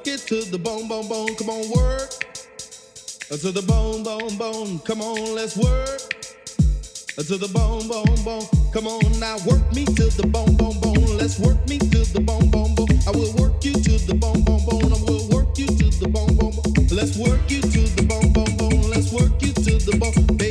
work it to the bone, bone, bone. Come on, work. Uh, To the bone, bone, bone. Come on, let's work. Uh, To the bone, bone, bone. Come on now, work me to the bone, bone, bone. Let's work me to the bone, bone, bone. I will work you to the bone, bone, bone. I will work you to the bone, bone, bone. Let's work you to the bone, bone, bone. Let's work you to the bone, babe.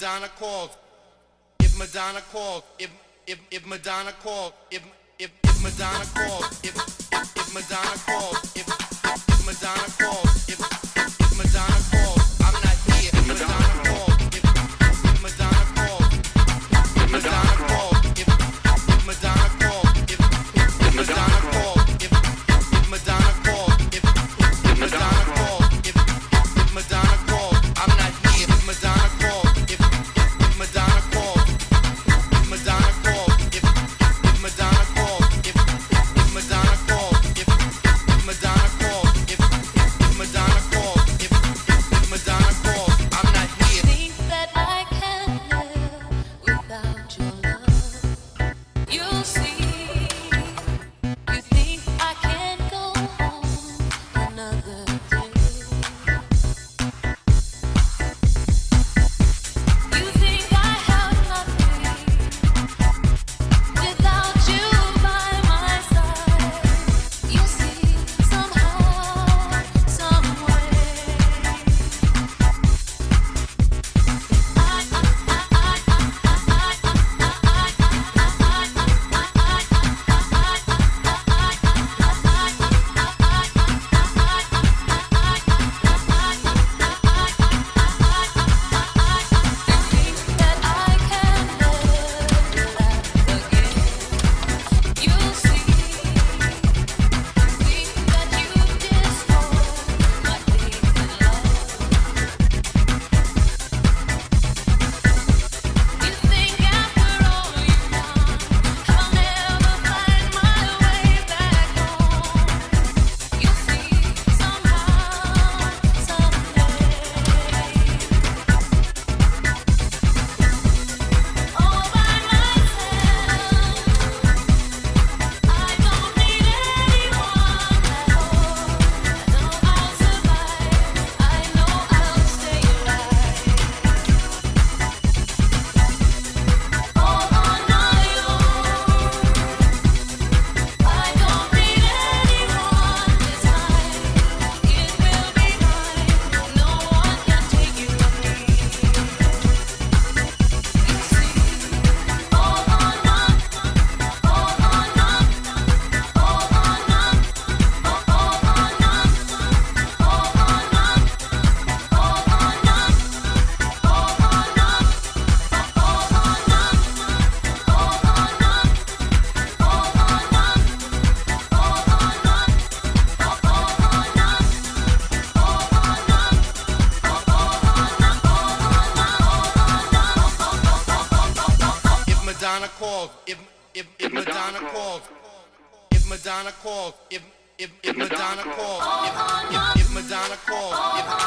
Madonna calls, if Madonna calls, if if if Madonna calls, if if if Madonna calls, if if Madonna calls, if if Madonna calls, if, if If Madonna calls, if if if Madonna calls, if if, if Madonna calls, if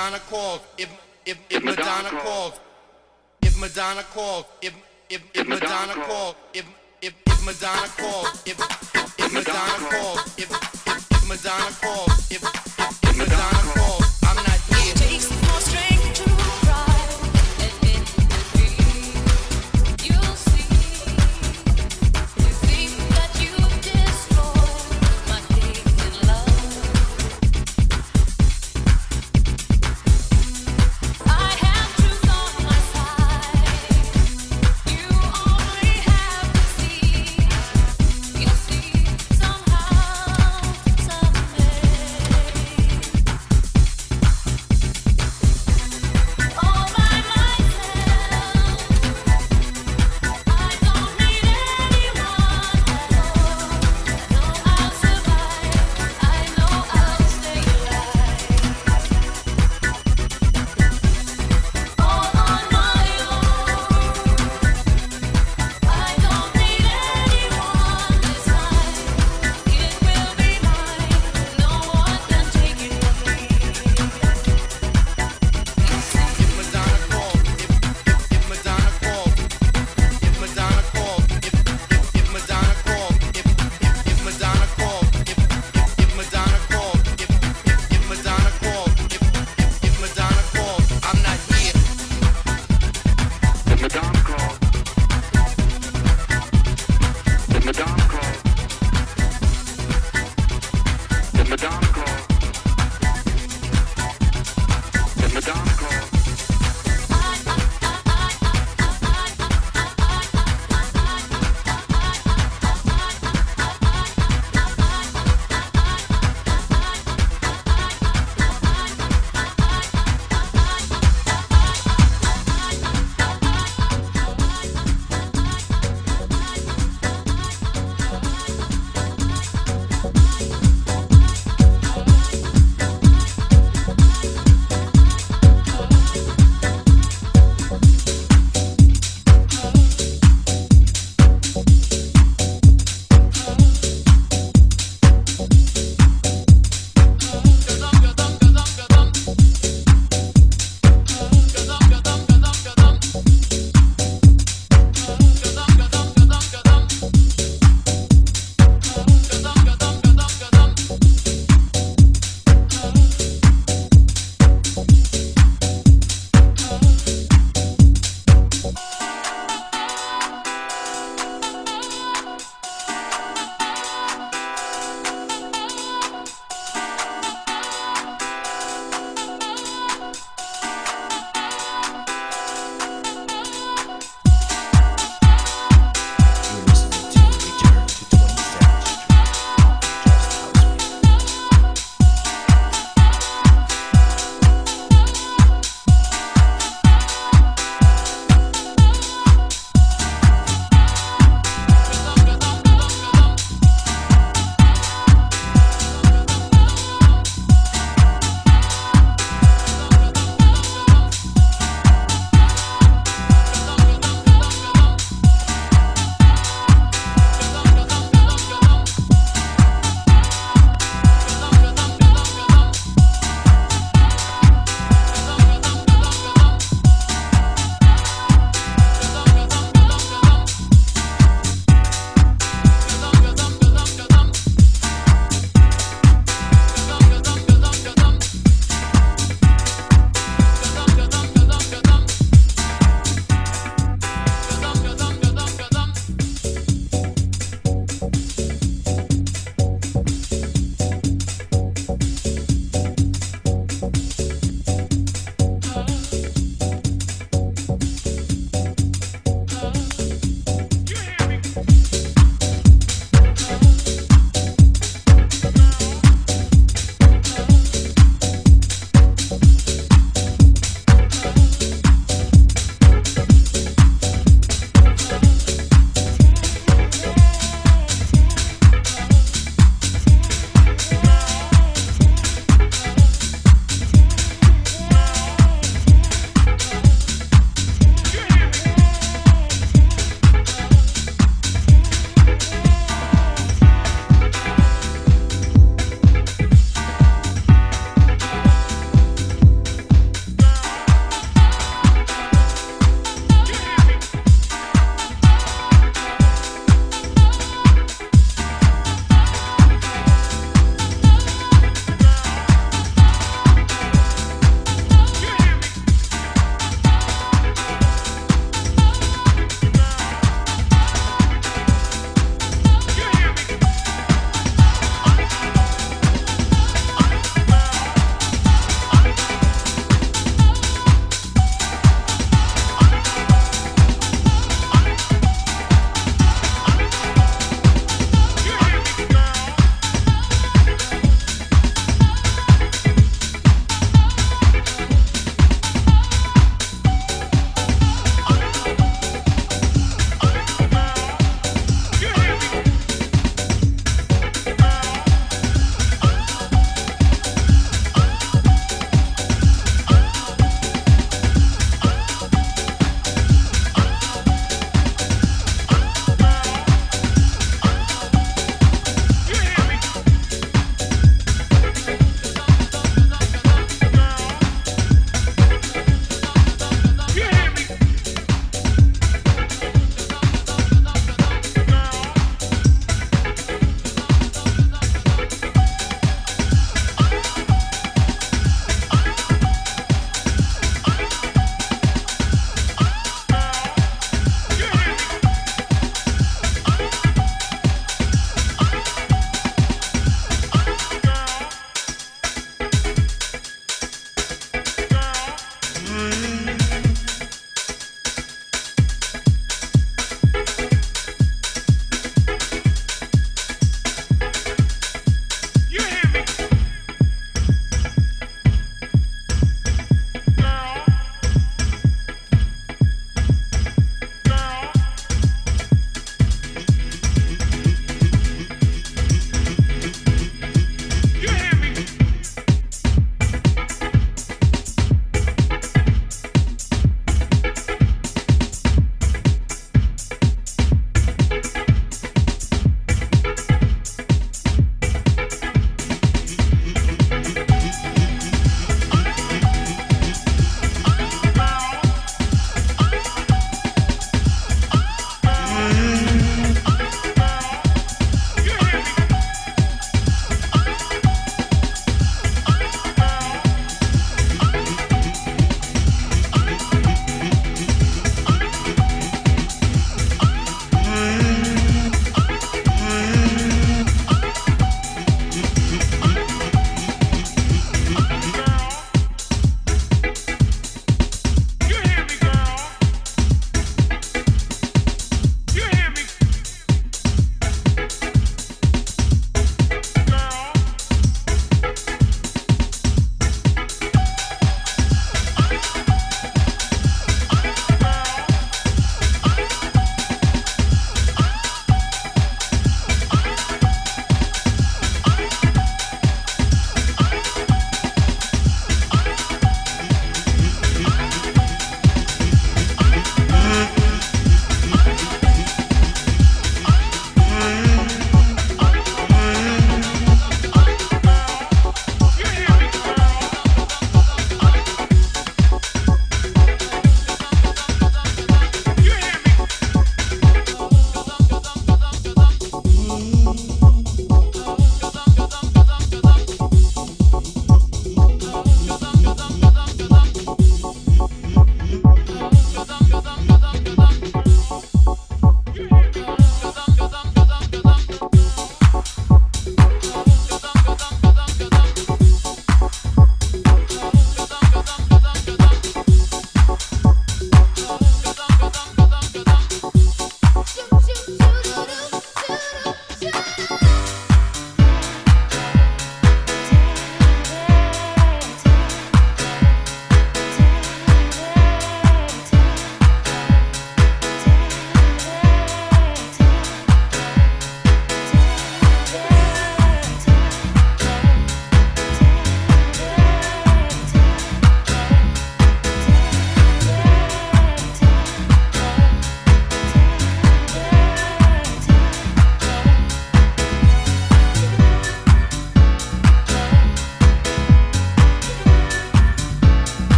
Madonna calls, if if if Madonna calls, if Madonna calls, if if if Madonna calls, if if if Madonna calls, if if if Madonna calls, if if if Madonna calls, if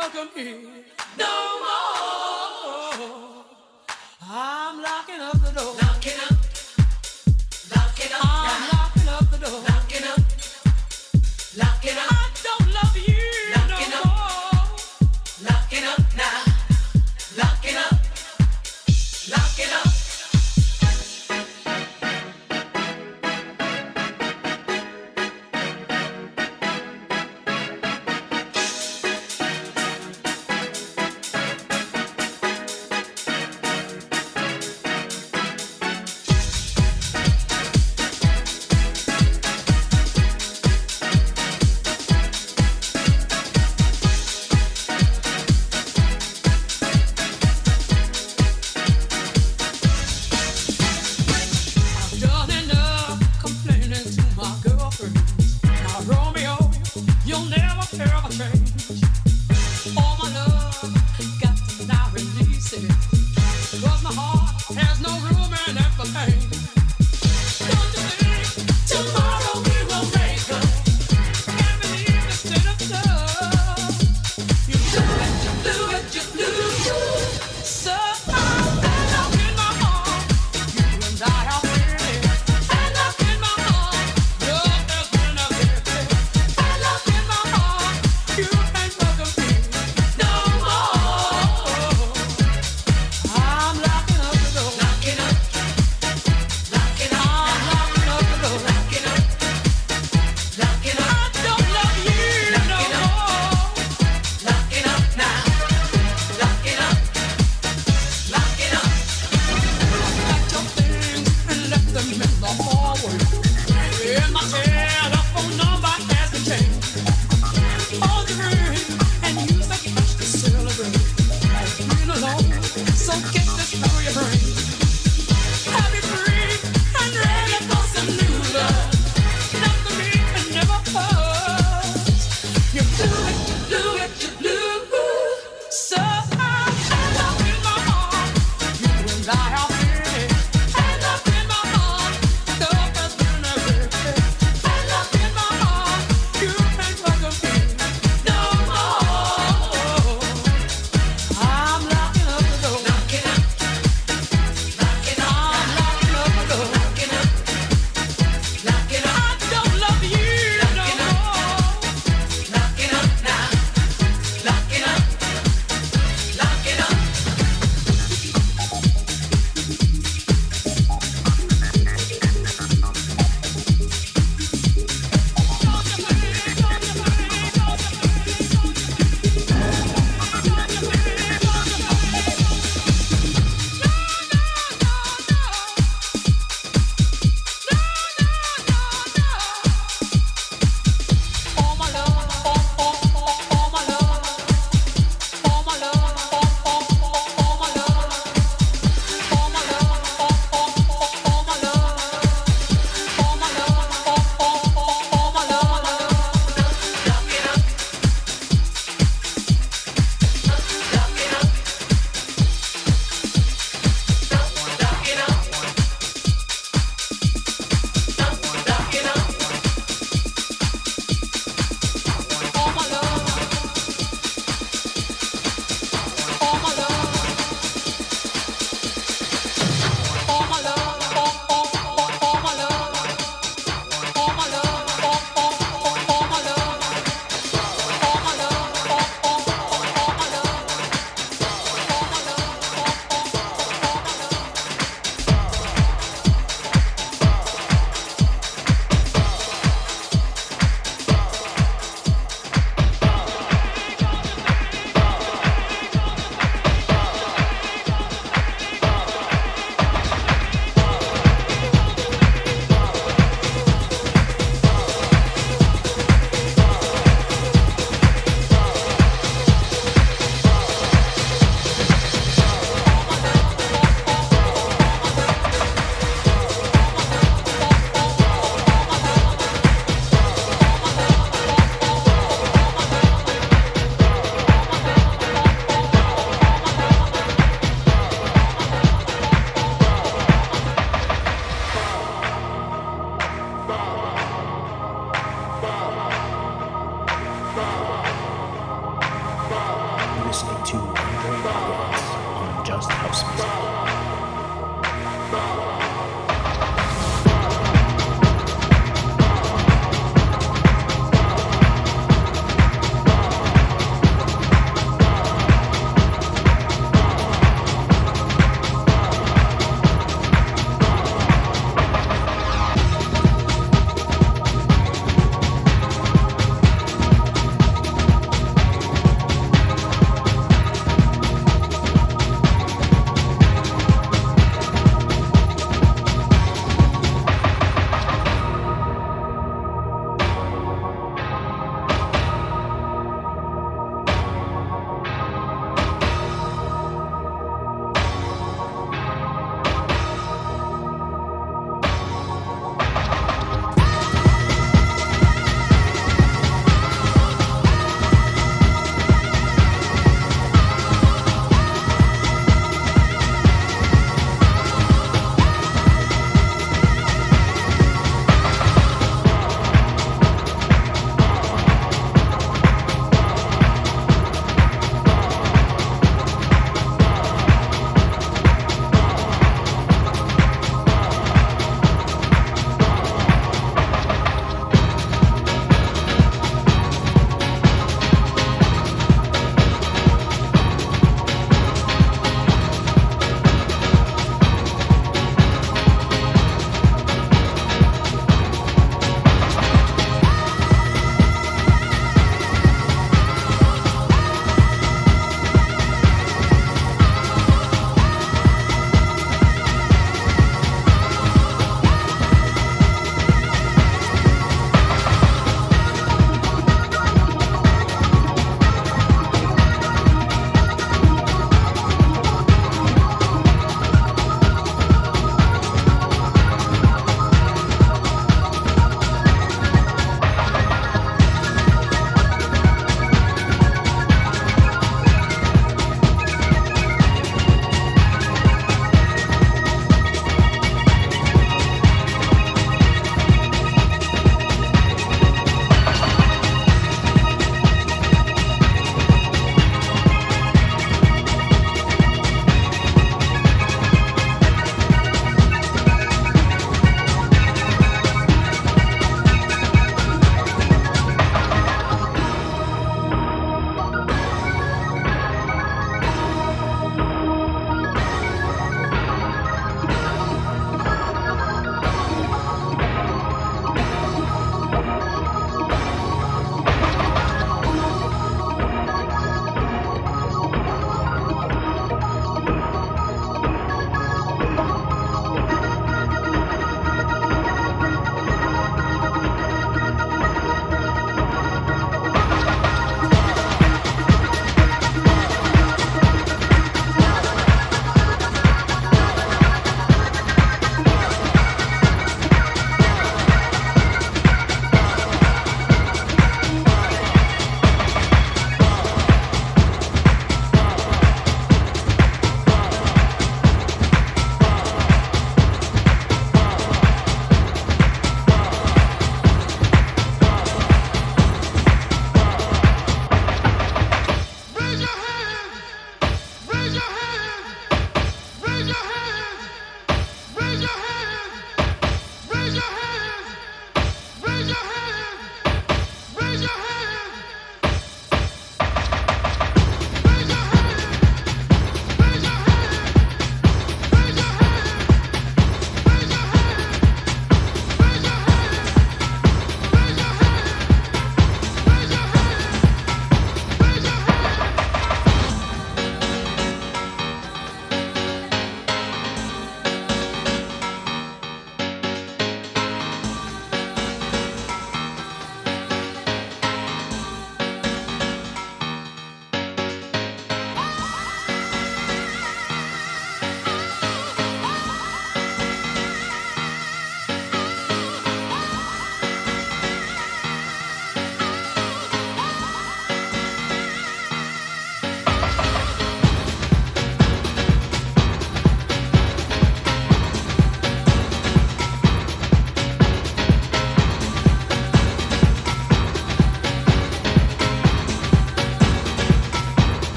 welcome here no more.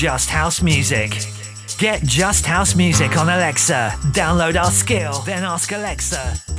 Just House Music. Get Just House Music on Alexa. Download our skill, then ask Alexa.